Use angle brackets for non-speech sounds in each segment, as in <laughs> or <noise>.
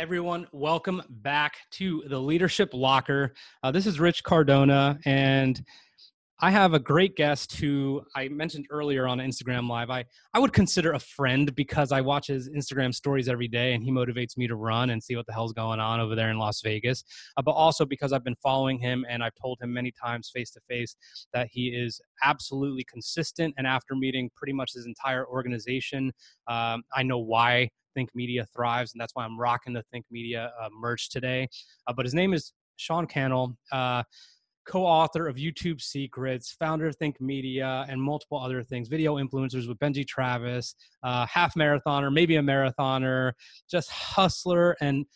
everyone. Welcome back to the Leadership Locker. Uh, this is Rich Cardona, and I have a great guest who I mentioned earlier on Instagram Live. I, I would consider a friend because I watch his Instagram stories every day and he motivates me to run and see what the hell's going on over there in Las Vegas. Uh, but also because I've been following him and I've told him many times face to face that he is absolutely consistent. And after meeting pretty much his entire organization, um, I know why Think Media thrives, and that's why I'm rocking the Think Media uh, merch today. Uh, but his name is Sean Cannell, uh, co-author of YouTube Secrets, founder of Think Media, and multiple other things. Video influencers with Benji Travis, uh, half marathoner, maybe a marathoner, just hustler and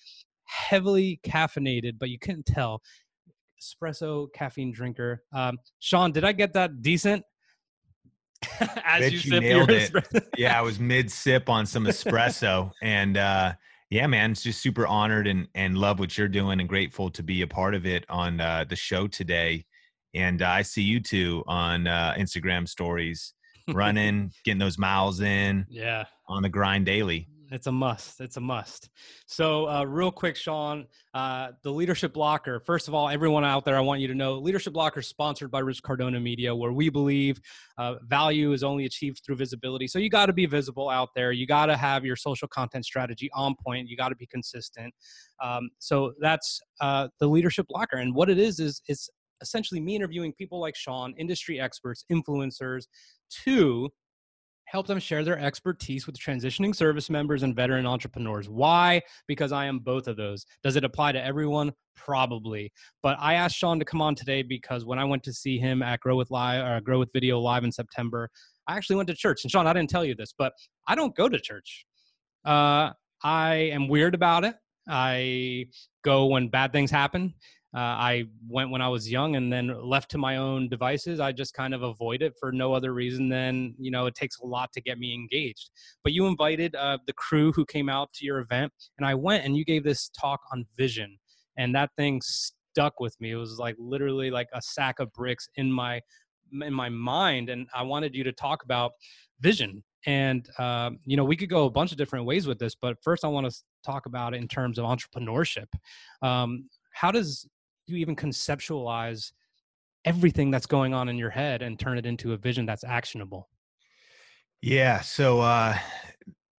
heavily caffeinated, but you couldn't tell. Espresso caffeine drinker. Um, Sean, did I get that decent? <laughs> As Bet you, you nailed it. <laughs> yeah, I was mid sip on some espresso, and uh, yeah, man, it's just super honored and and love what you're doing, and grateful to be a part of it on uh, the show today. And uh, I see you two on uh, Instagram stories, <laughs> running, getting those miles in. Yeah, on the grind daily. It's a must. It's a must. So, uh, real quick, Sean, uh, the Leadership Locker. First of all, everyone out there, I want you to know Leadership Locker is sponsored by Rich Cardona Media, where we believe uh, value is only achieved through visibility. So, you got to be visible out there. You got to have your social content strategy on point. You got to be consistent. Um, so, that's uh, the Leadership Locker. And what it is, is it's essentially me interviewing people like Sean, industry experts, influencers, to help them share their expertise with transitioning service members and veteran entrepreneurs. Why? Because I am both of those. Does it apply to everyone? Probably. But I asked Sean to come on today because when I went to see him at Grow with Live or Grow with Video Live in September, I actually went to church. And Sean, I didn't tell you this, but I don't go to church. Uh, I am weird about it. I go when bad things happen. Uh, I went when I was young and then left to my own devices. I just kind of avoid it for no other reason than, you know, it takes a lot to get me engaged. But you invited uh, the crew who came out to your event, and I went and you gave this talk on vision. And that thing stuck with me. It was like literally like a sack of bricks in my in my mind and i wanted you to talk about vision and uh, you know we could go a bunch of different ways with this but first i want to talk about it in terms of entrepreneurship um, how does you even conceptualize everything that's going on in your head and turn it into a vision that's actionable? Yeah so uh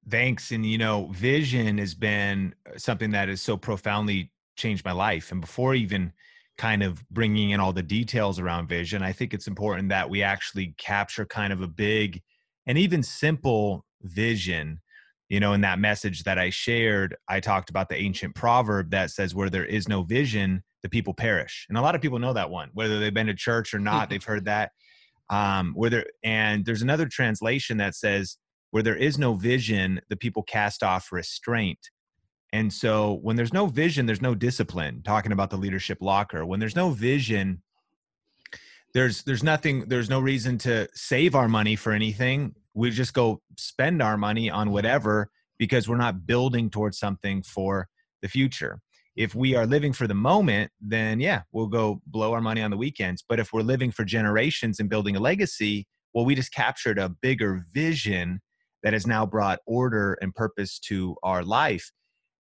thanks and you know vision has been something that has so profoundly changed my life and before even kind of bringing in all the details around vision i think it's important that we actually capture kind of a big and even simple vision you know in that message that i shared i talked about the ancient proverb that says where there is no vision the people perish. And a lot of people know that one, whether they've been to church or not, they've heard that. Um, where there, and there's another translation that says, where there is no vision, the people cast off restraint. And so when there's no vision, there's no discipline. Talking about the leadership locker, when there's no vision, there's there's nothing there's no reason to save our money for anything. We just go spend our money on whatever because we're not building towards something for the future if we are living for the moment, then yeah, we'll go blow our money on the weekends. But if we're living for generations and building a legacy, well, we just captured a bigger vision that has now brought order and purpose to our life.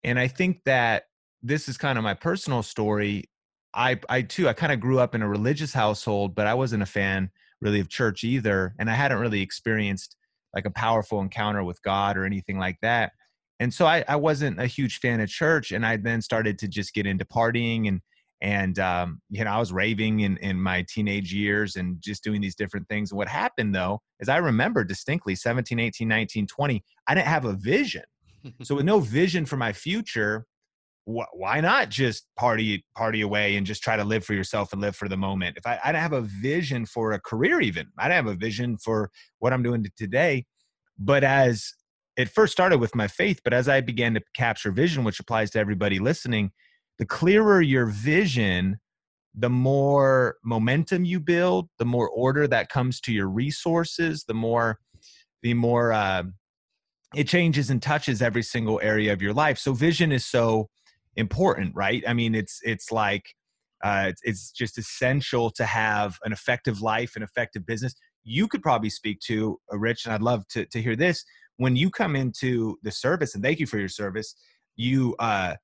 And I think that this is kind of my personal story. I, I too, I kind of grew up in a religious household, but I wasn't a fan really of church either. And I hadn't really experienced like a powerful encounter with God or anything like that and so I, I wasn't a huge fan of church and i then started to just get into partying and and um, you know i was raving in, in my teenage years and just doing these different things. What happened though is i remember distinctly 17 18 19 20 i didn't have a vision. So with no vision for my future wh- why not just party party away and just try to live for yourself and live for the moment? If I, I didn't have a vision for a career even i didn't have a vision for what i'm doing today. But as it first started with my faith, but as I began to capture vision, which applies to everybody listening, the clearer your vision, the more momentum you build, the more order that comes to your resources, the more, the more uh, it changes and touches every single area of your life. So vision is so important, right? I mean, it's it's like uh, it's, it's just essential to have an effective life, an effective business. You could probably speak to, uh, Rich, and I'd love to to hear this when you come into the service and thank you for your service you uh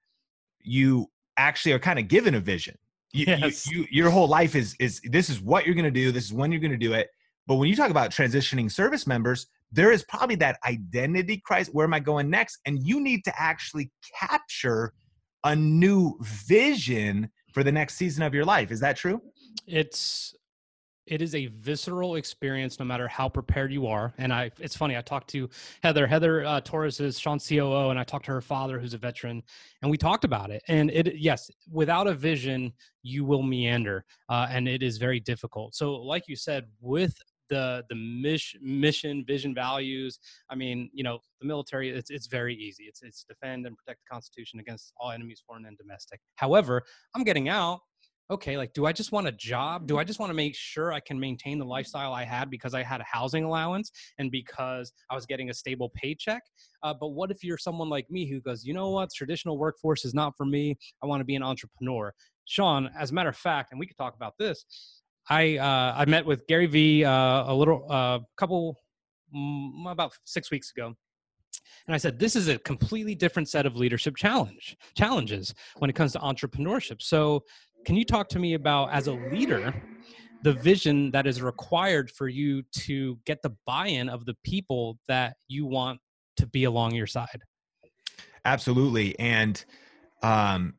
you actually are kind of given a vision. You, yes. you, you, your whole life is is this is what you're going to do. This is when you're going to do it. But when you talk about transitioning service members, there is probably that identity crisis. Where am I going next? And you need to actually capture a new vision for the next season of your life. Is that true? It's it is a visceral experience no matter how prepared you are. And i it's funny i talked to heather. Heather uh, torres is sean's coo and i talked to her father who's a veteran and we talked about it. And it yes without a vision you will meander uh, and it is very difficult. So like you said with the the mission mission vision values i mean you know the military it's, it's very easy. It's it's defend and protect the constitution against all enemies foreign and domestic. However i'm getting out okay like do i just want a job? Do i just want to make sure i can maintain the lifestyle i had because i had a housing allowance and because i was getting a stable paycheck? Uh, but what if you're someone like me who goes you know what? Traditional workforce is not for me. I want to be an entrepreneur. Sean as a matter of fact and we could talk about this I uh, I met with Gary Vee uh, a little uh, couple mm, about six weeks ago, and I said this is a completely different set of leadership challenge challenges when it comes to entrepreneurship. So, can you talk to me about as a leader? the vision that is required for you to get the buy-in of the people that you want to be along your side absolutely and um,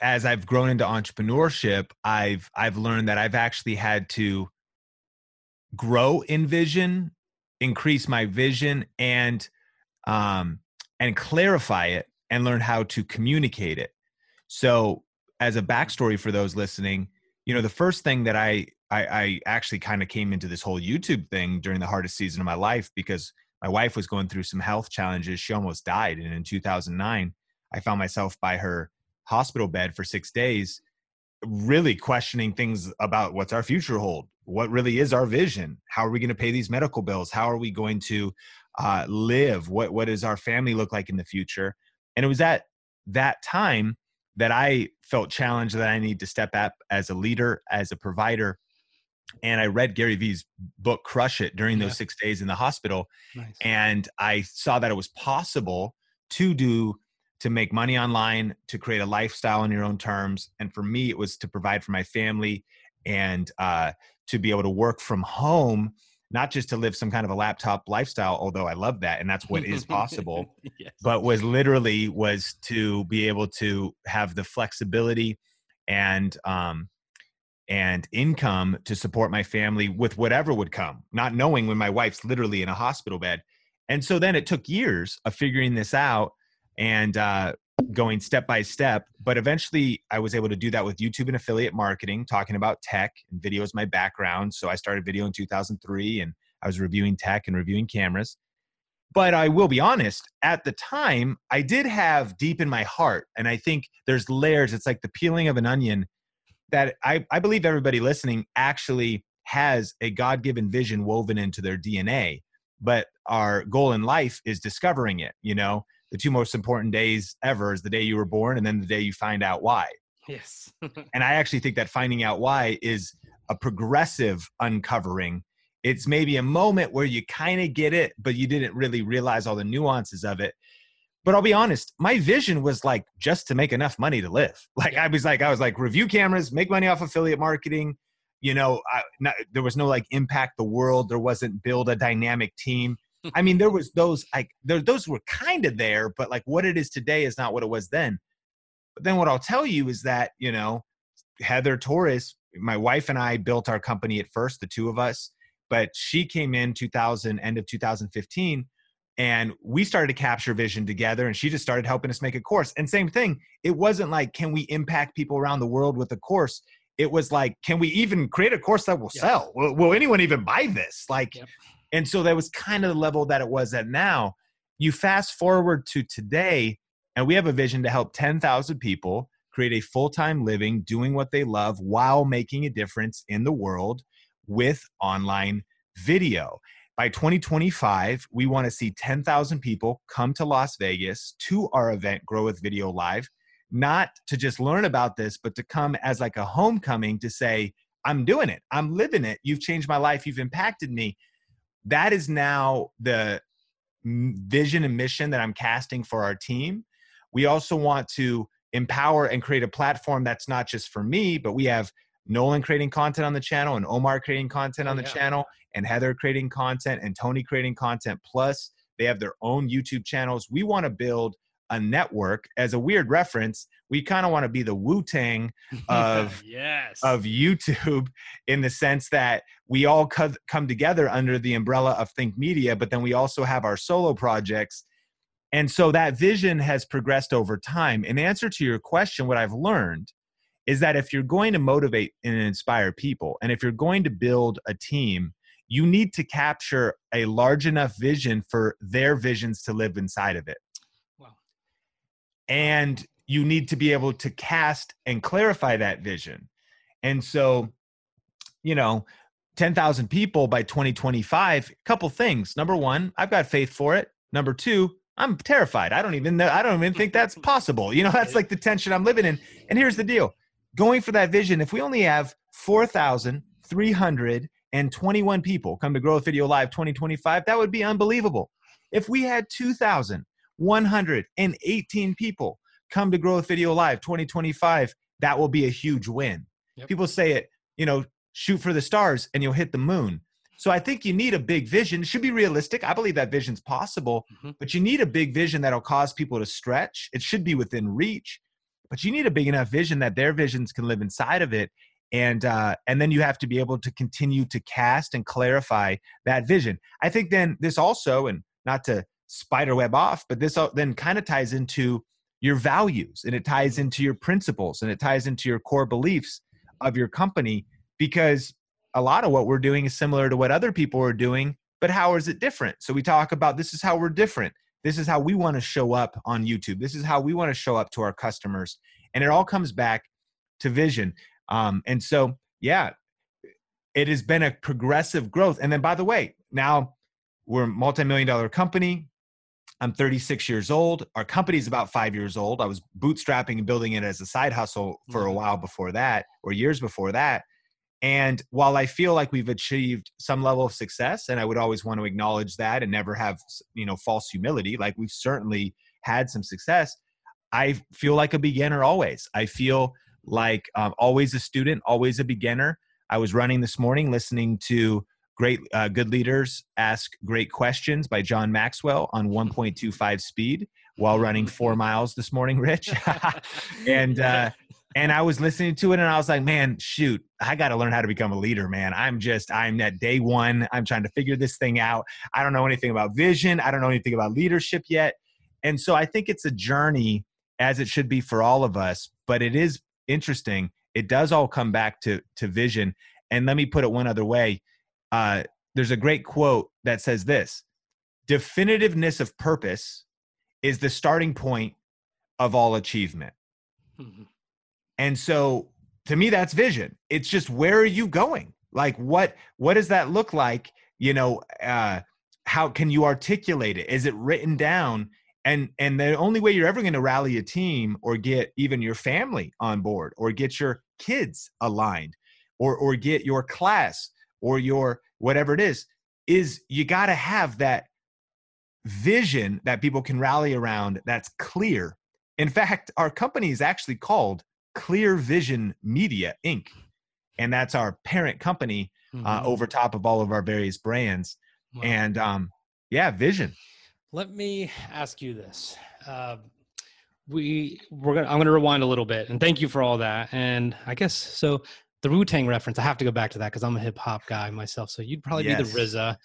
as I've grown into entrepreneurship, I've I've learned that I've actually had to grow in vision, increase my vision, and um, and clarify it, and learn how to communicate it. So, as a backstory for those listening, you know, the first thing that I I, I actually kind of came into this whole YouTube thing during the hardest season of my life because my wife was going through some health challenges. She almost died, and in 2009, I found myself by her hospital bed for six days, really questioning things about what's our future hold? What really is our vision? How are we going to pay these medical bills? How are we going to uh, live? What what does our family look like in the future? And it was at that time that I felt challenged that I need to step up as a leader, as a provider. And I read Gary Vee's book, Crush It, during those yeah. six days in the hospital. Nice. And I saw that it was possible to do to make money online, to create a lifestyle on your own terms. And for me, it was to provide for my family and uh, to be able to work from home, not just to live some kind of a laptop lifestyle, although I love that and that's what is possible, <laughs> yes. but was literally was to be able to have the flexibility and um, and income to support my family with whatever would come, not knowing when my wife's literally in a hospital bed. And so then it took years of figuring this out and uh, going step by step. But eventually, I was able to do that with YouTube and affiliate marketing, talking about tech and video is my background. So I started video in 2003 and I was reviewing tech and reviewing cameras. But I will be honest, at the time, I did have deep in my heart, and I think there's layers, it's like the peeling of an onion that I, I believe everybody listening actually has a God given vision woven into their DNA. But our goal in life is discovering it, you know? The two most important days ever is the day you were born and then the day you find out why. Yes. <laughs> and I actually think that finding out why is a progressive uncovering. It's maybe a moment where you kind of get it, but you didn't really realize all the nuances of it. But I'll be honest, my vision was like just to make enough money to live. <laughs> Like. I was like, I was like review cameras, make money off affiliate marketing. You know, I, not, there was no like impact the world. There wasn't build a dynamic team. I mean, there was those like there, those were kind of there, but like what it is today is not what it was then. But then what I'll tell you is that you know Heather Torres, my wife and I built our company at first, the two of us, but she came in 2000 end of 2015 and we started to capture vision together and she just started helping us make a course and same thing it wasn't like can we impact people around the world with a course it was like can we even create a course that will yep. sell will, will, anyone even buy this like yep. And so that was kind of the level that it was at now. You fast forward to today, and we have a vision to help 10,000 people create a full time living doing what they love while making a difference in the world with online video. By 2025, we want to see 10,000 people come to Las Vegas to our event, Grow with Video Live, not to just learn about this, but to come as like a homecoming to say, I'm doing it. I'm living it. You've changed my life. You've impacted me that is now the vision and mission that I'm casting for our team. We also want to empower and create a platform that's not just for me, but we have Nolan creating content on the channel and Omar creating content oh, on the yeah. channel and Heather creating content and Tony creating content. Plus, they have their own YouTube channels. We want to build a network. As a weird reference, we kind of want to be the Wu Tang <laughs> of yes. of YouTube <laughs> in the sense that we all co- come together under the umbrella of Think Media, but then we also have our solo projects. And so that vision has progressed over time. In answer to your question, what I've learned is that if you're going to motivate and inspire people, and if you're going to build a team, you need to capture a large enough vision for their visions to live inside of it. And you need to be able to cast and clarify that vision. And so, you know, 10,000 people by 2025, a couple things. Number one, I've got faith for it. Number two, I'm terrified. I don't even know, I don't even think that's <laughs> possible. You know, that's like the tension I'm living in. And here's the deal going for that vision, if we only have 4,321 people come to Grow with Video Live 2025, that would be unbelievable. If we had 2,118 people come to Grow with Video Live 2025, that will be a huge win. Yep. People say it, you know, shoot for the stars and you'll hit the moon. So I think you need a big vision. It should be realistic. I believe that vision's possible, mm-hmm. but you need a big vision that'll cause people to stretch. It should be within reach, but you need a big enough vision that their visions can live inside of it. And uh, and then you have to be able to continue to cast and clarify that vision. I think then this also, and not to spiderweb off, but this then kind of ties into your values and it ties into your principles and it ties into your core beliefs of your company because a lot of what we're doing is similar to what other people are doing but how is it different? So we talk about this is how we're different. This is how we want to show up on youtube. This is how we want to show up to our customers. And it all comes back to vision. Um, and so yeah it has been a progressive growth. And then by the way now we're a multi-million dollar company I'm 36 years old. Our company's about five years old. I was bootstrapping and building it as a side hustle for a mm-hmm. while before that, or years before that. And while I feel like we've achieved some level of success, and I would always want to acknowledge that and never have you know false humility, like we've certainly had some success. I feel like a beginner always. I feel like um, always a student, always a beginner. I was running this morning listening to Great uh, Good Leaders Ask Great Questions by John Maxwell on <laughs> 1.25 speed while running four <laughs> miles this morning, Rich. <laughs> and uh, and I was listening to it and I was like, man, shoot, I got to learn how to become a leader, man. I'm just, I'm at day one. I'm trying to figure this thing out. I don't know anything about vision. I don't know anything about leadership yet. And so I think it's a journey as it should be for all of us, but it is interesting. It does all come back to, to vision. And let me put it one other way uh, there's a great quote that says this definitiveness of purpose is the starting point of all achievement. Mm-hmm. And so to me that's vision. It's just where are you going? Like what what does that look like? You know, uh how can you articulate it? Is it written down? And and the only way you're ever going to rally a team or get even your family on board or get your kids aligned or or get your class or your whatever it is is you got to have that vision that people can rally around that's clear. In fact our company is actually called clear vision media inc. And that's our parent company uh, mm-hmm. uh, over top of all of our various brands. Wow. and um, yeah vision. Let me ask you this. Uh, we we're gonna i'm gonna rewind a little bit and thank you for all that. And i guess so the Wu Tang reference. I have to go back to that because I'm a hip hop guy myself. So you'd probably yes. be the RZA.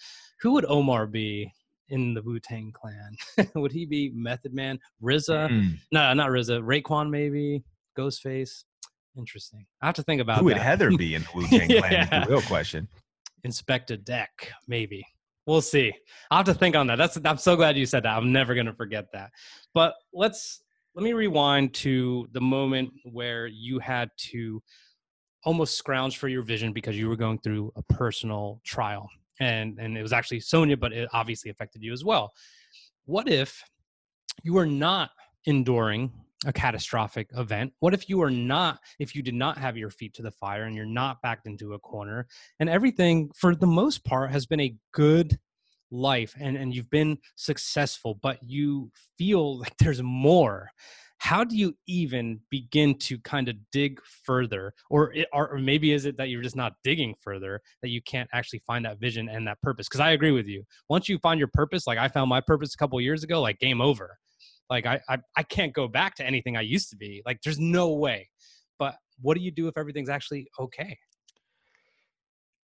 Who would Omar be in the Wu Tang Clan? <laughs> would he be Method Man? RZA? Mm. No, not RZA. Raekwon maybe. Ghostface. Interesting. I have to think about who would that. Heather be in the Wu <laughs> Tang Clan? yeah. real question. Inspectah Deck, maybe. We'll see. I'll have to think on that. That's I'm so glad you said that. I'm never gonna forget that. But let's let me rewind to the moment where you had to almost scrounged for your vision because you were going through a personal trial. And and it was actually sonia but it obviously affected you as well. What if you are not enduring a catastrophic event? What if you are not if you did not have your feet to the fire and you're not backed into a corner? And everything for the most part has been a good life and and you've been successful but you feel like there's more how do you even begin to kind of dig further? Or, it, or maybe is it that you're just not digging further that you can't actually find that vision and that purpose? Because i agree with you. Once you find your purpose like i found my purpose a couple years ago like game over. Like I, I i can't go back to anything i used to be. Like there's no way. But what do you do if everything's actually okay?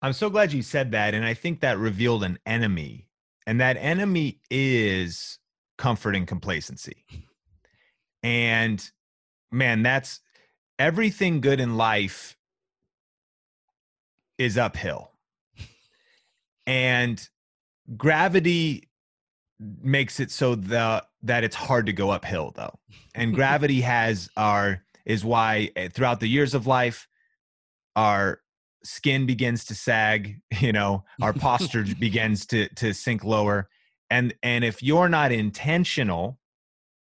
I'm so glad you said that and i think that revealed an enemy and that enemy is comfort and complacency and man, that's everything good in life is uphill. And gravity makes it so the that it's hard to go uphill though. And <laughs> gravity has our is why eh, throughout the years of life our skin begins to sag, <laughs> you know, our posture <laughs> begins to to sink lower. And and if you're not intentional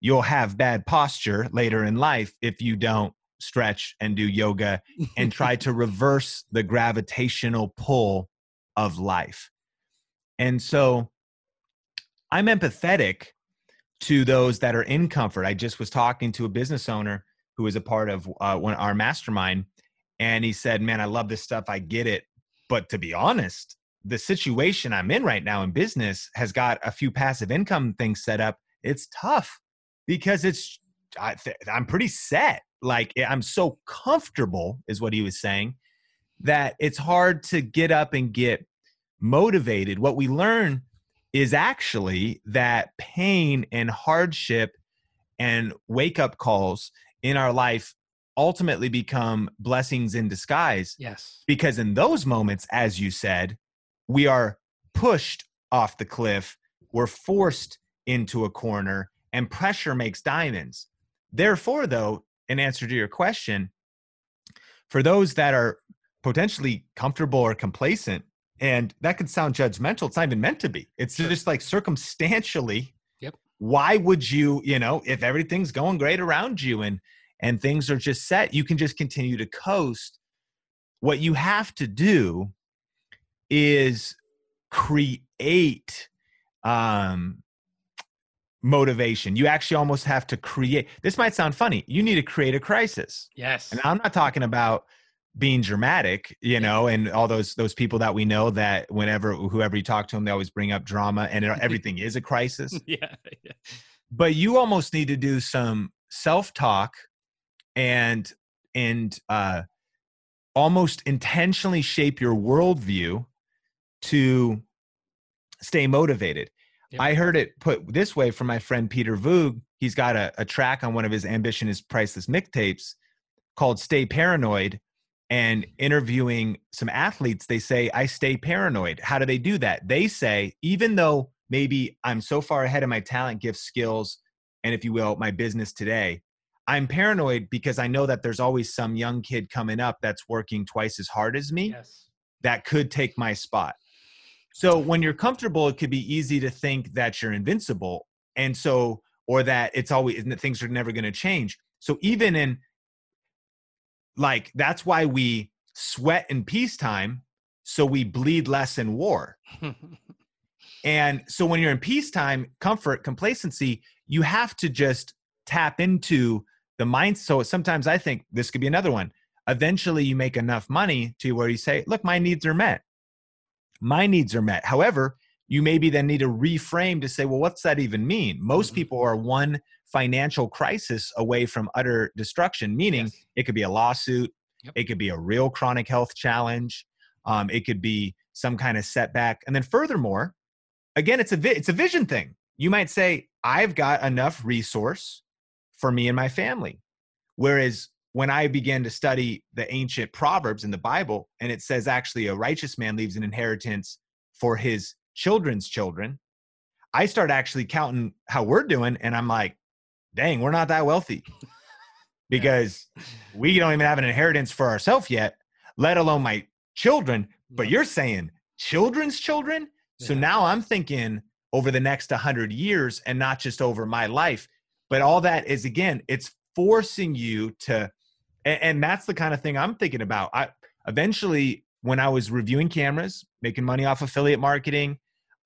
you'll have bad posture later in life if you don't stretch and do yoga and try <laughs> to reverse the gravitational pull of life. And so I'm empathetic to those that are in comfort. I just was talking to a business owner who was a part of uh, one our mastermind, and he said, "Man, I love this stuff. I get it, but to be honest, the situation I'm in right now in business has got a few passive income things set up. It's tough because it's I th- I'm pretty set. Like eh, I'm so comfortable, is what he was saying, that it's hard to get up and get motivated. What we learn is actually that pain and hardship and wake up calls in our life ultimately become blessings in disguise. Yes. Because in those moments, as you said, we are pushed off the cliff, we're forced into a corner, and pressure makes diamonds. Therefore, though, in answer to your question, for those that are potentially comfortable or complacent, and that could sound judgmental, it's not even meant to be. It's sure. just like circumstantially. Yep. Why would you, you know, if everything's going great around you and and things are just set, you can just continue to coast. What you have to do is create um motivation. You actually almost have to create. This might sound funny. You need to create a crisis. Yes. And I'm not talking about being dramatic, you know, and all those those people that we know that whenever whoever you talk to them, they always bring up drama, and everything is a crisis. <laughs> Yeah, yeah. But you almost need to do some self talk and and uh, almost intentionally shape your worldview to stay motivated. Yep. I heard it put this way from my friend Peter Voogd. He's got a, a track on one of his Ambition is Priceless mixtapes called Stay Paranoid. And interviewing some athletes, they say, I stay paranoid. How do they do that? They say, even though maybe I'm so far ahead of my talent, gifts, skills, and if you will, my business today, I'm paranoid because I know that there's always some young kid coming up that's working twice as hard as me yes. that could take my spot. So when you're comfortable, it could be easy to think that you're invincible. And so, or that it's always, that things are never going to change. So even in like, that's why we sweat in peacetime. So we bleed less in war. and so when you're in peacetime, comfort, complacency, you have to just tap into the mind. So sometimes I think this could be another one. Eventually, you make enough money to where you say, look, my needs are met my needs are met. However, you maybe then need to reframe to say, well, what's that even mean? Most mm-hmm. people are one financial crisis away from utter destruction, meaning yes. it could be a lawsuit, yep. it could be a real chronic health challenge, um, it could be some kind of setback. And then furthermore, again, it's a vi- it's a vision thing. You might say, I've got enough resource for me and my family. Whereas when I began to study the ancient Proverbs in the Bible, and it says actually a righteous man leaves an inheritance for his children's children, I start actually counting how we're doing, and I'm like, dang, we're not that wealthy <laughs> because we don't even have an inheritance for ourselves yet, let alone my children. But you're saying children's children? So now I'm thinking over the next 100 years and not just over my life. But all that is, again, it's forcing you to and, and that's the kind of thing i'm thinking about i eventually when i was reviewing cameras making money off affiliate marketing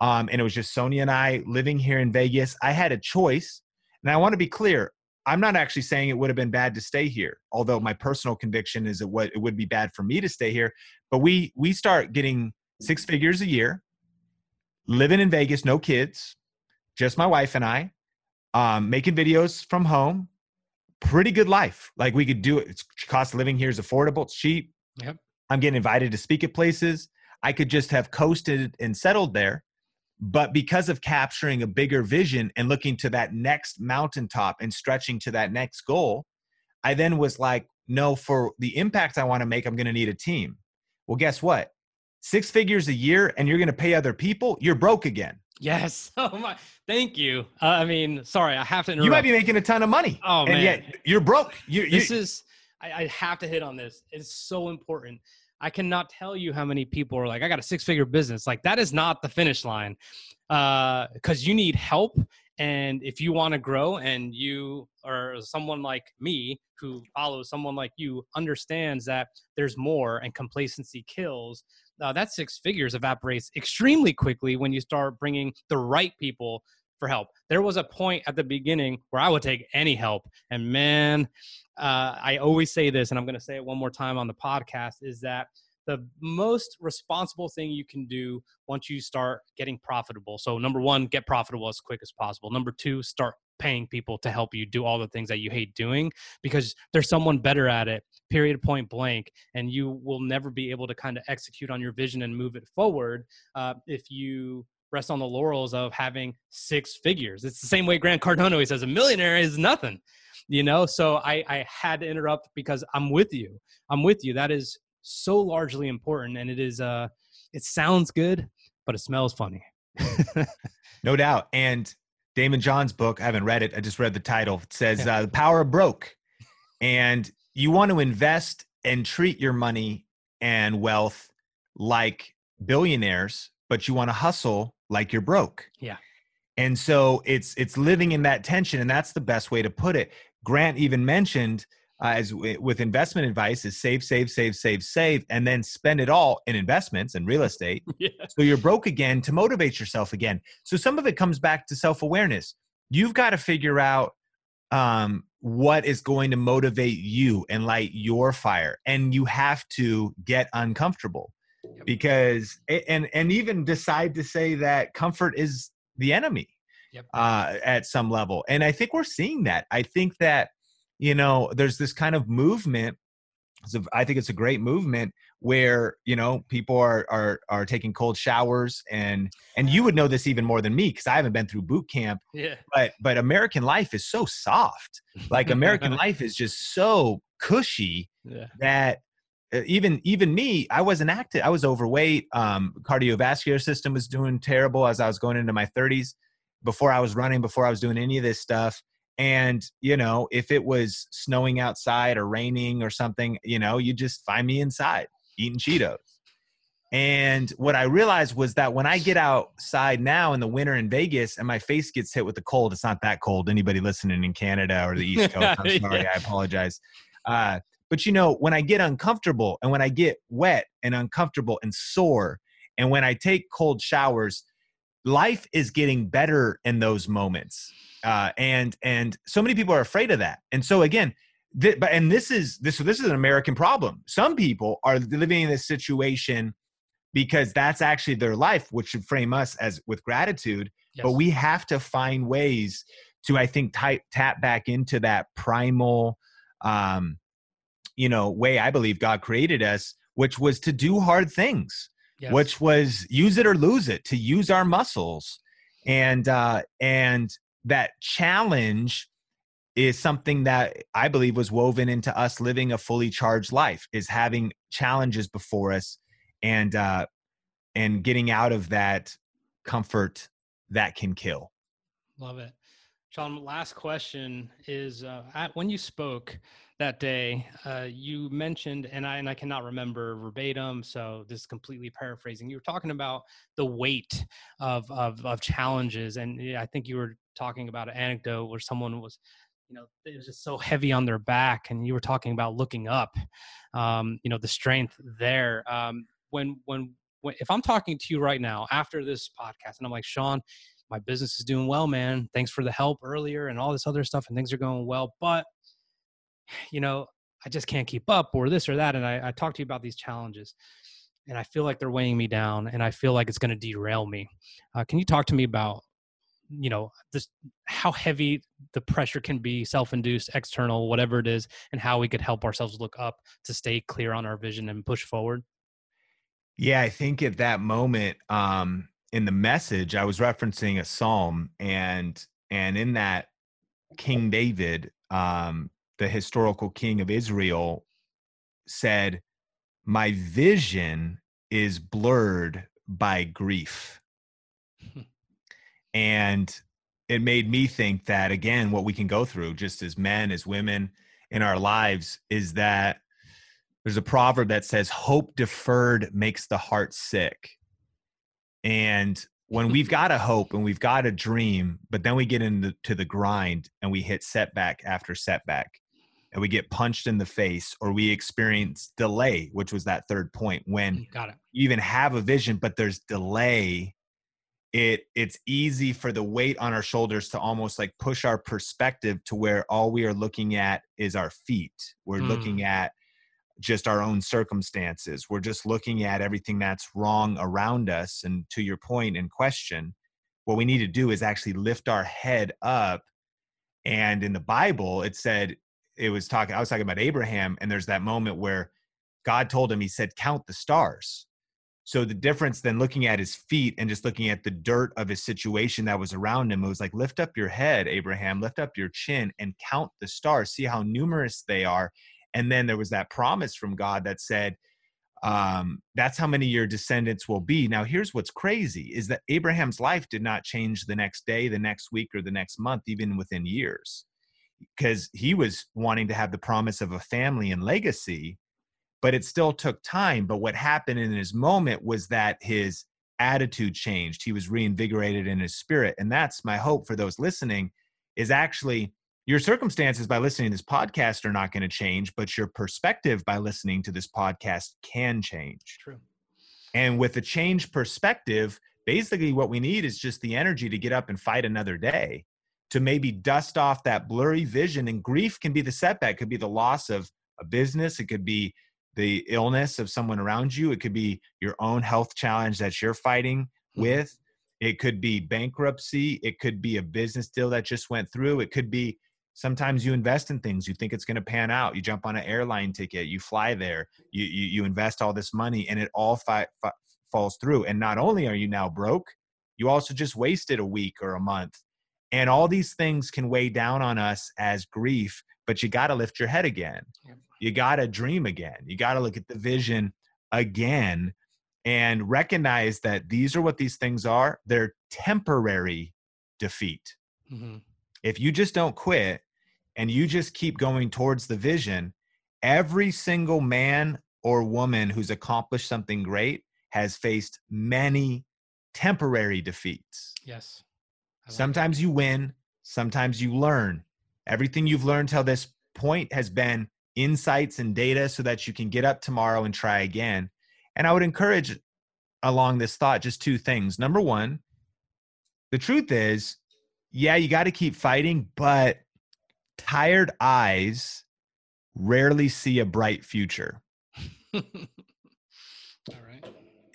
um, and it was just Sonia and i living here in vegas i had a choice and i want to be clear I'm not actually saying it would have been bad to stay here, although my personal conviction is that what it would be bad for me to stay here. But we we start getting six figures a year, living in Vegas, no kids, just my wife and I, um, making videos from home. Pretty good life. Like we could do it. It's cost of living here is affordable. It's cheap. Yep. I'm getting invited to speak at places. I could just have coasted and settled there. But because of capturing a bigger vision and looking to that next mountaintop and stretching to that next goal, I then was like, no, for the impact I want to make, I'm going to need a team. Well, guess what? Six figures a year and you're going to pay other people, you're broke again. Yes. <laughs> Oh my. Thank you. Uh, I mean, sorry, I have to interrupt. You might be making a ton of money. Oh and man. yet you're broke. You, you, this is. I, I have to hit on this. It's so important. I cannot tell you how many people are like, I got a six figure business. Like that is not the finish line, because uh, you need help. And if you want to grow, and you or someone like me who follows someone like you understands that there's more, and complacency kills. Uh, that six figures evaporates extremely quickly when you start bringing the right people for help. There was a point at the beginning where I would take any help, and man, uh, I always say this, and I'm going to say it one more time on the podcast: is that the most responsible thing you can do once you start getting profitable. So, number one, get profitable as quick as possible. Number two, start paying people to help you do all the things that you hate doing because there's someone better at it period point blank and you will never be able to kind of execute on your vision and move it forward uh, if you rest on the laurels of having six figures. It's the same way grant cardone he says a millionaire is nothing you know? So I, I had to interrupt because i'm with you. I'm with you. That is so largely important and it is uh it sounds good but it smells funny. <laughs> No doubt and Daymond John's book. I haven't read it. I just read the title. It says uh, "The Power of Broke," and you want to invest and treat your money and wealth like billionaires, but you want to hustle like you're broke. Yeah. And so it's it's living in that tension, and that's the best way to put it. Grant even mentioned uh, as w- with investment advice is save, save, save, save, save, and then spend it all in investments and real estate. <laughs> yeah. So you're broke again to motivate yourself again. So some of it comes back to self awareness. You've got to figure out um, what is going to motivate you and light your fire, and you have to get uncomfortable Yep. because and and even decide to say that comfort is the enemy Yep. uh, at some level. And I think we're seeing that. I think that you know there's this kind of movement so I think it's a great movement where you know people are are are taking cold showers and and you would know this even more than me because I haven't been through boot camp Yeah. but but American life is so soft like American <laughs> life is just so cushy Yeah. that uh, even even me I wasn't active I was overweight um cardiovascular system was doing terrible as I was going into my 30s before I was running before I was doing any of this stuff and you know if it was snowing outside or raining or something you know you just find me inside eating cheetos. And what i realized was that when i get outside now in the winter in vegas and my face gets hit with the cold it's not that cold. Anybody listening in canada or the east coast <laughs> i'm sorry Yeah. i apologize. Uh, but you know when i get uncomfortable and when i get wet and uncomfortable and sore and when i take cold showers life is getting better in those moments uh, and and so many people are afraid of that and so again th- but and this is this so this is an american problem some people are living in this situation because that's actually their life which should frame us as with gratitude Yes. but we have to find ways to i think type, tap back into that primal um you know way i believe god created us which was to do hard things Yes. which was use it or lose it to use our muscles and uh and that challenge is something that i believe was woven into us living a fully charged life is having challenges before us and uh and getting out of that comfort that can kill Love it. Sean, last question is uh, at, when you spoke that day, uh, you mentioned, and I, and I cannot remember verbatim, so this is completely paraphrasing. You were talking about the weight of, of, of challenges. And I think you were talking about an anecdote where someone was, you know, it was just so heavy on their back. And you were talking about looking up, um, you know, the strength there. Um, when, when, when, if I'm talking to you right now after this podcast and I'm like, Sean, my business is doing well, man. Thanks for the help earlier and all this other stuff, and things are going well. But, you know, I just can't keep up or this or that. And I, I talk to you about these challenges and I feel like they're weighing me down and I feel like it's going to derail me. Uh, can you talk to me about, you know, this, how heavy the pressure can be self-induced, external, whatever it is, and how we could help ourselves look up to stay clear on our vision and push forward? Yeah, I think at that moment, um, in the message, I was referencing a psalm and, and in that King David, um, the historical king of Israel, said, My vision is blurred by grief. <laughs> and it made me think that, again, what we can go through just as men, as women in our lives is that there's a proverb that says, Hope deferred makes the heart sick. And when we've <laughs> got a hope and we've got a dream, but then we get into the grind and we hit setback after setback, and we get punched in the face or we experience delay which was that third point when mm, got it you even have a vision but there's delay it it's easy for the weight on our shoulders to almost like push our perspective to where all we are looking at is our feet. We're mm. looking at just our own circumstances. We're just looking at everything that's wrong around us and to your point and question what we need to do is actually lift our head up and in the bible it said it was talking i was talking about abraham and there's that moment where god told him he said count the stars so the difference than looking at his feet and just looking at the dirt of his situation that was around him it was like lift up your head abraham. Lift up your chin and count the stars. See how numerous they are. And then there was that promise from god that said um, that's how many your descendants will be. Now here's what's crazy is that abraham's life did not change the next day the next week or the next month even within years because he was wanting to have the promise of a family and legacy but it still took time but what happened in his moment was that his attitude changed. He was reinvigorated in his spirit and that's my hope for those listening is actually your circumstances by listening to this podcast are not going to change but your perspective by listening to this podcast can change. True. And with a changed perspective basically what we need is just the energy to get up and fight another day to maybe dust off that blurry vision. And grief can be the setback, it could be the loss of a business, it could be the illness of someone around you, it could be your own health challenge that you're fighting mm-hmm. with. It could be bankruptcy. It could be a business deal that just went through. It could be sometimes you invest in things you think it's going to pan out you jump on an airline ticket you fly there you you, you invest all this money and it all fi- fi- falls through and not only are you now broke you also just wasted a week or a month and all these things can weigh down on us as grief, but you got to lift your head again. You got to dream again. You got to look at the vision again and recognize that these are what these things are. They're temporary defeat. Mm-hmm. If you just don't quit and you just keep going towards the vision, every single man or woman who's accomplished something great has faced many temporary defeats. Yes. Sometimes you win, sometimes you learn. Everything you've learned till this point has been insights and data so that you can get up tomorrow and try again. And I would encourage along this thought just two things. Number one, the truth is, yeah, you got to keep fighting, but tired eyes rarely see a bright future. <laughs> All right.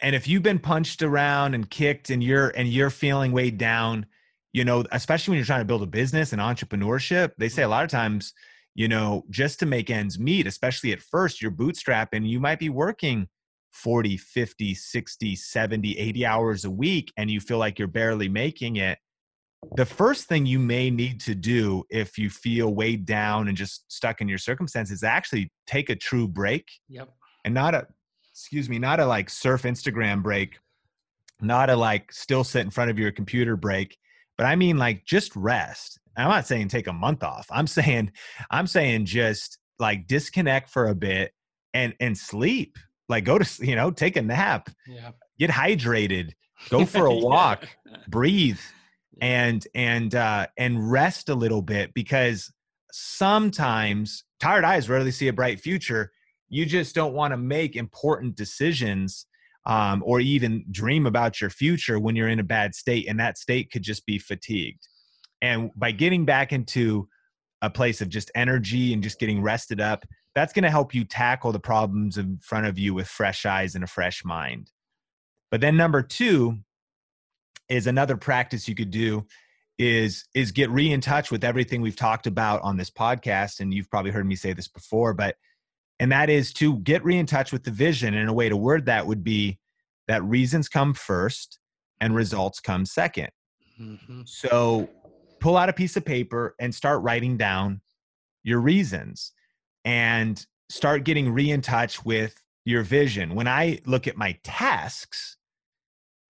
And if you've been punched around and kicked and you're and you're feeling weighed down, you know, especially when you're trying to build a business and entrepreneurship, they say a lot of times, you know, just to make ends meet, especially at first, you're bootstrapping, you might be working 40, 50, 60, 70, 80 hours a week and you feel like you're barely making it. The first thing you may need to do if you feel weighed down and just stuck in your circumstances is actually take a true break. Yep. And not a, excuse me, not a like surf Instagram break, not a like still sit in front of your computer break but I mean like just rest. I'm not saying take a month off. I'm saying I'm saying just like disconnect for a bit and and sleep. Like go to you know take a nap. Yeah. Get hydrated. Go <laughs> for a walk. yeah. Breathe and and uh and rest a little bit because sometimes tired eyes rarely see a bright future you just don't want to make important decisions um, or even dream about your future when you're in a bad state. And that state could just be fatigued. And by getting back into a place of just energy and just getting rested up, that's going to help you tackle the problems in front of you with fresh eyes and a fresh mind. But then number two is another practice you could do is is get re in touch with everything we've talked about on this podcast and you've probably heard me say this before but and that is to get re in touch with the vision and a way to word that would be that reasons come first and results come 2nd mm-hmm. so pull out a piece of paper and start writing down your reasons and start getting re in touch with your vision when i look at my tasks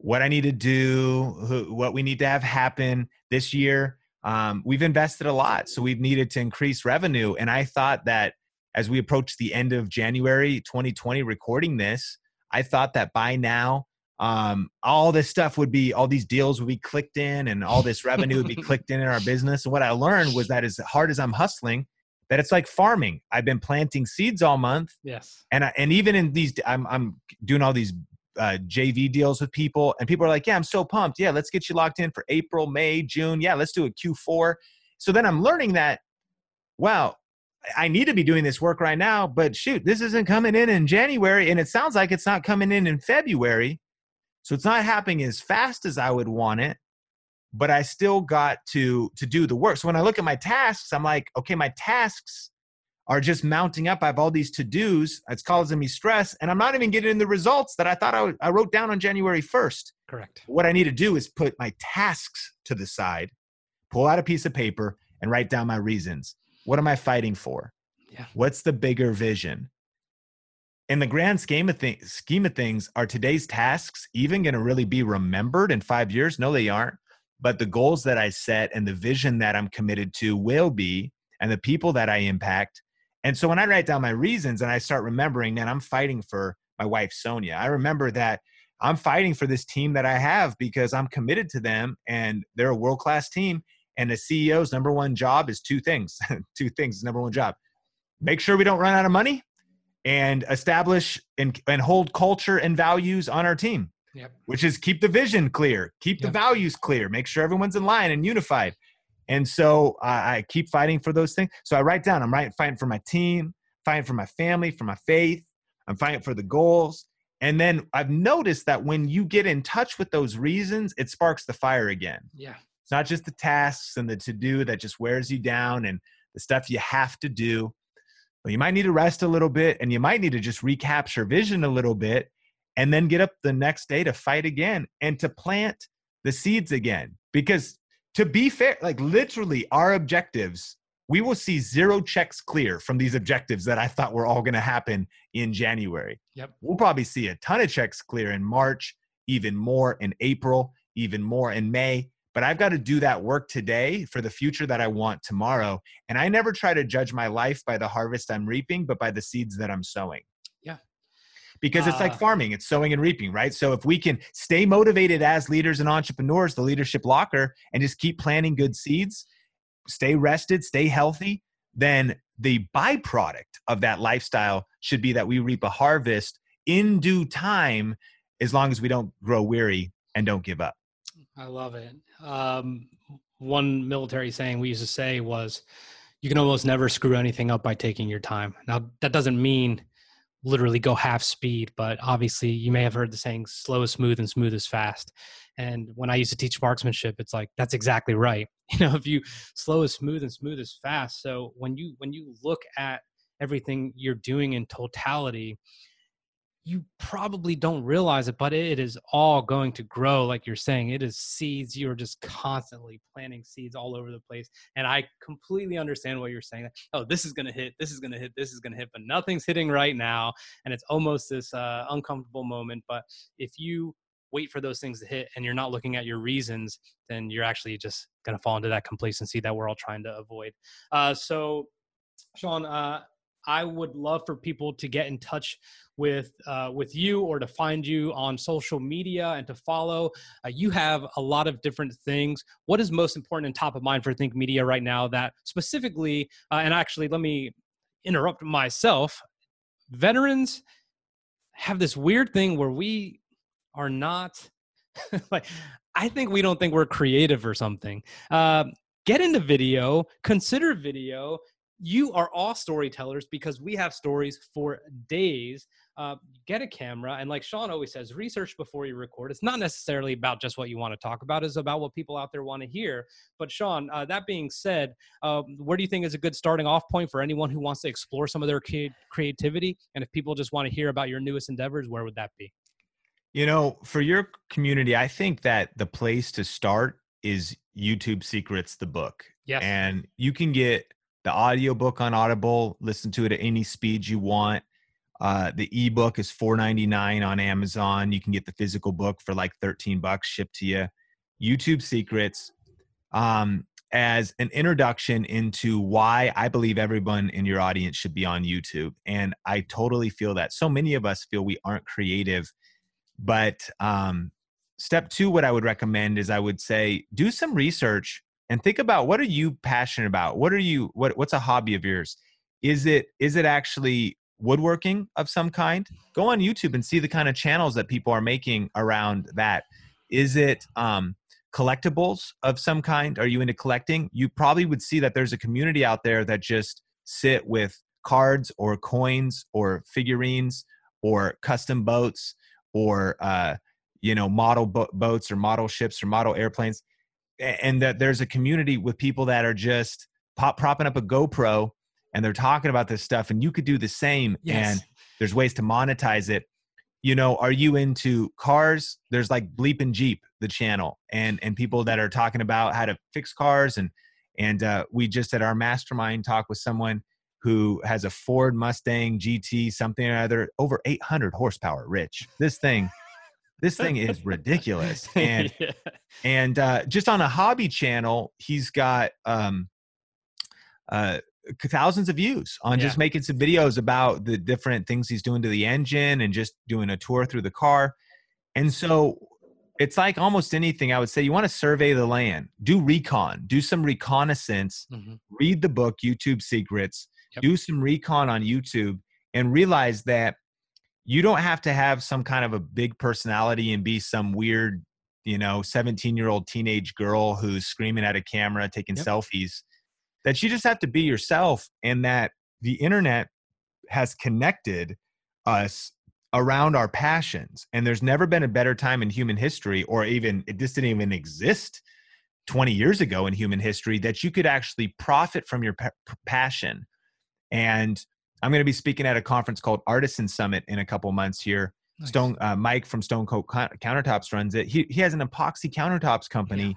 what I need to do, who, what we need to have happen this year. Um, we've invested a lot, so we've needed to increase revenue. And I thought that as we approach the end of January 2020, recording this, I thought that by now, um, all this stuff would be, all these deals would be clicked in, and all this revenue would be <laughs> clicked in in our business. And what I learned was that as hard as I'm hustling, that it's like farming. I've been planting seeds all month. Yes. And I, and even in these, I'm I'm doing all these uh, JV deals with people, and people are like, "Yeah, I'm so pumped. Yeah, let's get you locked in for April, May, June. Yeah, let's do a Q4." So then I'm learning that, wow, I need to be doing this work right now, but shoot, this isn't coming in in January, and it sounds like it's not coming in in February. So it's not happening as fast as I would want it, but I still got to to do the work. So when I look at my tasks, I'm like, okay, my tasks are just mounting up. I have all these to dos. It's causing me stress, and I'm not even getting the results that I thought I wrote down on January 1st. Correct. What I need to do is put my tasks to the side, pull out a piece of paper, and write down my reasons. What am I fighting for? Yeah. What's the bigger vision? In the grand scheme of, th- scheme of things, are today's tasks even going to really be remembered in five years? No, they aren't. But the goals that I set and the vision that I'm committed to will be, and the people that I impact and so when I write down my reasons and I start remembering, man, I'm fighting for my wife, Sonia. I remember that I'm fighting for this team that I have because I'm committed to them and they're a world class team. And the CEO's number one job is two things. <laughs> two things, number one job. Make sure we don't run out of money and establish and, and hold culture and values on our team. Yep. Which is keep the vision clear, keep yep. the values clear, make sure everyone's in line and unified. And so I, I keep fighting for those things. So I write down, I'm writing, fighting for my team, fighting for my family, for my faith. I'm fighting for the goals. And then I've noticed that when you get in touch with those reasons, it sparks the fire again. Yeah. It's not just the tasks and the to do that just wears you down and the stuff you have to do. You might need to rest a little bit and you might need to just recapture vision a little bit and then get up the next day to fight again and to plant the seeds again. Because to be fair, like literally our objectives, we will see zero checks clear from these objectives that I thought were all going to happen in January. Yep. We'll probably see a ton of checks clear in March, even more in April, even more in May. But I've got to do that work today for the future that I want tomorrow. And I never try to judge my life by the harvest I'm reaping, but by the seeds that I'm sowing Yeah. because it's uh, like farming it's sowing and reaping right so if we can stay motivated as leaders and entrepreneurs the leadership locker and just keep planting good seeds stay rested stay healthy then the byproduct of that lifestyle should be that we reap a harvest in due time as long as we don't grow weary and don't give up i love it um, one military saying we used to say was you can almost never screw anything up by taking your time. Now that doesn't mean literally go half speed but obviously you may have heard the saying slow is smooth and smooth is fast. And when i used to teach marksmanship it's like that's exactly right. <laughs> You know if you slow is smooth and smooth is fast. So when you when you look at everything you're doing in totality you probably don't realize it, but it is all going to grow. Like you're saying, it is seeds. You're just constantly planting seeds all over the place. And I completely understand what you're saying. Oh, this is going to hit, this is going to hit, this is going to hit, but nothing's hitting right now. And it's almost this uh, uncomfortable moment. But if you wait for those things to hit and you're not looking at your reasons, then you're actually just going to fall into that complacency that we're all trying to avoid. Uh, so, Sean, uh, I would love for people to get in touch with uh, with you or to find you on social media and to follow. Uh, you have a lot of different things. What is most important and top of mind for Think Media right now? That specifically, uh, and actually, let me interrupt myself. Veterans have this weird thing where we are not <laughs> like I think we don't think we're creative or something. Uh, get into video, consider video. You are all storytellers because we have stories for days. Uh, get a camera, and like Sean always says, research before you record. It's not necessarily about just what you want to talk about; it's about what people out there want to hear. But Sean, uh, that being said, uh, where do you think is a good starting off point for anyone who wants to explore some of their creativity? And if people just want to hear about your newest endeavors, where would that be? You know, for your community, I think that the place to start is YouTube Secrets, the book. Yeah, And you can get the audiobook on Audible, listen to it at any speed you want. Uh, the ebook is $4.99 on Amazon. You can get the physical book for like 13 bucks shipped to you. YouTube Secrets um, as an introduction into why I believe everyone in your audience should be on YouTube. And I totally feel that so many of us feel we aren't creative but um, step two, what I would recommend is I would say do some research and think about what are you passionate about. What are you? What what's a hobby of yours? Is it is it actually woodworking of some kind? Go on YouTube and see the kind of channels that people are making around that. Is it um, collectibles of some kind? Are you into collecting? You probably would see that there's a community out there that just sit with cards or coins or figurines or custom boats or uh, you know model bo- boats or model ships or model airplanes and that there's a community with people that are just pop propping up a GoPro and they're talking about this stuff and you could do the same yes. and there's ways to monetize it you know are you into cars there's like bleep and jeep the channel and and people that are talking about how to fix cars and and uh, we just at our mastermind talk with someone who has a Ford Mustang GT something or other over 800 horsepower. Rich, this thing, this thing is <laughs> ridiculous. And yeah. and uh, just on a hobby channel, he's got um, uh, thousands of views on yeah. just making some videos about the different things he's doing to the engine and just doing a tour through the car. And so it's like almost anything I would say you want to survey the land, do recon, do some reconnaissance, mm-hmm. read the book YouTube Secrets Yep. Do some recon on YouTube and realize that you don't have to have some kind of a big personality and be some weird, you know, 17 year old teenage girl who's screaming at a camera, taking yep. selfies. That you just have to be yourself and that the internet has connected us around our passions. And there's never been a better time in human history, or even it just didn't even exist 20 years ago in human history, that you could actually profit from your pa- passion and I'm going to be speaking at a conference called Artisan Summit in a couple months here. Nice. Stone uh, Mike from Stone Coat Countertops runs it. He he has an epoxy countertops company,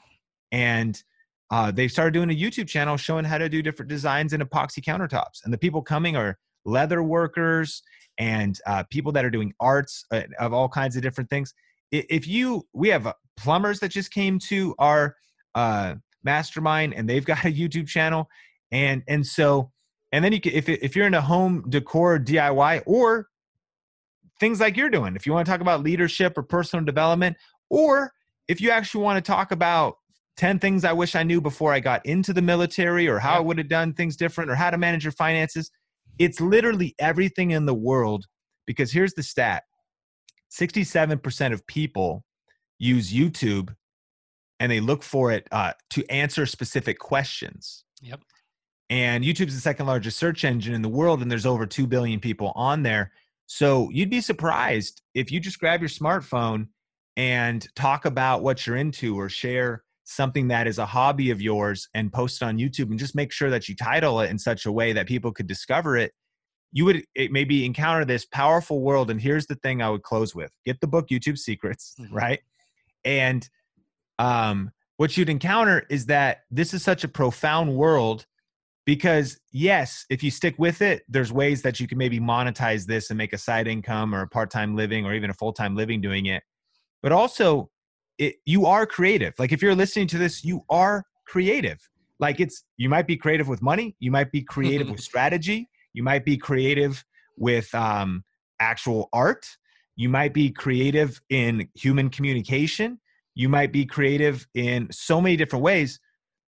yeah. and uh, they started doing a YouTube channel showing how to do different designs in epoxy countertops. And the people coming are leather workers and uh, people that are doing arts uh, of all kinds of different things. If you, we have uh, plumbers that just came to our uh, mastermind, and they've got a YouTube channel, and and so and then you can if if you're into home decor DIY or things like you're doing, if you want to talk about leadership or personal development, or if you actually want to talk about 10 things I wish I knew before I got into the military or how I would have done things different or how to manage your finances, it's literally everything in the world because here's the stat 67% of people use YouTube and they look for it uh, to answer specific questions. Yep and YouTube's the second largest search engine in the world, and there's over 2 billion people on there. So you'd be surprised if you just grab your smartphone and talk about what you're into or share something that is a hobby of yours and post it on YouTube and just make sure that you title it in such a way that people could discover it. You would maybe encounter this powerful world. And here's the thing I would close with get the book YouTube Secrets, mm-hmm. right? And um, what you'd encounter is that this is such a profound world because yes if you stick with it there's ways that you can maybe monetize this and make a side income or a part-time living or even a full-time living doing it. But also it, you are creative. Like if you're listening to this you are creative. Like it's you might be creative with money you might be creative with strategy you might be creative with um, actual art you might be creative in human communication you might be creative in so many different ways.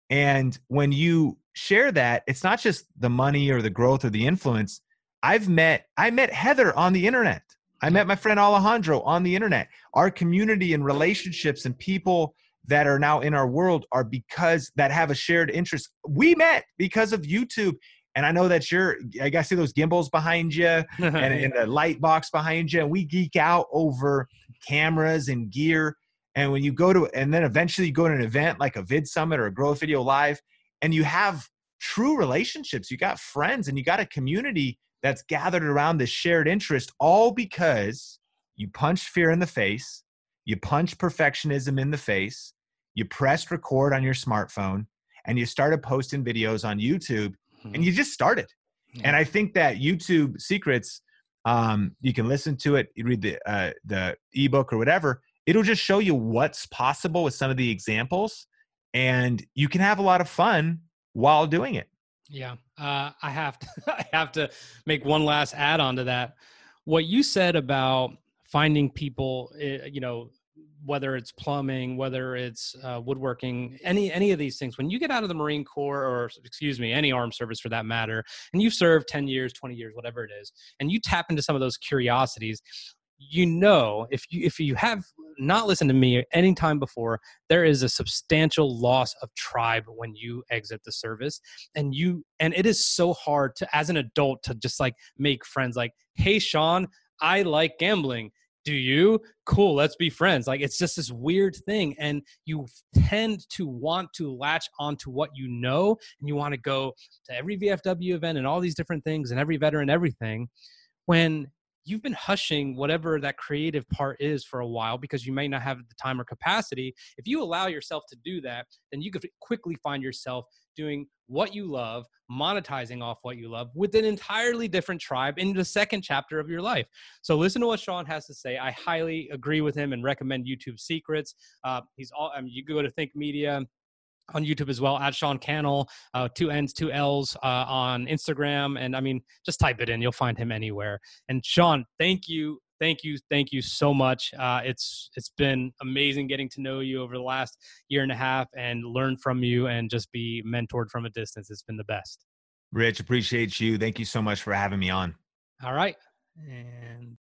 And when you share that it's not just the money or the growth or the influence i've met i met heather on the internet I met my friend Alejandro on the internet. Our community and relationships and people that are now in our world are because that have a shared interest. We met because of YouTube. And I know that you're, I got to see those gimbals behind you <laughs> and, and the light box behind you. And we geek out over cameras and gear. And when you go to, and then eventually you go to an event like a Vid Summit or a Grow with Video Live, and you have true relationships, you got friends and you got a community that's gathered around this shared interest, all because you punched fear in the face, you punched perfectionism in the face, you pressed record on your smartphone, and you started posting videos on YouTube, mm-hmm. and you just started. Yeah. And I think that YouTube secrets, um, you can listen to it, you read the uh, the ebook or whatever. It'll just show you what's possible with some of the examples, and you can have a lot of fun while doing it. Yeah, uh, I have to. <laughs> I have to make one last add on to that. What you said about finding people, eh, you know, whether it's plumbing, whether it's uh, woodworking, any any of these things. When you get out of the Marine Corps, or excuse me, any armed service for that matter, and you serve ten years, twenty years, whatever it is, and you tap into some of those curiosities, you know if you if you have not listened to me any time before there is a substantial loss of tribe when you exit the service. And you and it is so hard to as an adult to just like make friends like hey sean i like gambling. Do you? Cool let's be friends. Like it's just this weird thing and you tend to want to latch onto what you know and you want to go to every vfw event and all these different things and every veteran everything when you've been hushing whatever that creative part is for a while because you may not have the time or capacity. If you allow yourself to do that, then you could quickly find yourself doing what you love, monetizing off what you love with an entirely different tribe in the second chapter of your life. So listen to what Sean has to say. I highly agree with him and recommend YouTube Secrets. Uh, he's all. I mean, you go to Think Media on YouTube as well at Sean Cannell, uh, two N's, two L's uh, on Instagram. And I mean, just type it in, you'll find him anywhere. And Sean, thank you. Thank you, thank you so much. Uh, it's it's been amazing getting to know you over the last year and a half and learn from you and just be mentored from a distance. It's been the best. Rich, appreciate you. Thank you so much for having me on. All right, and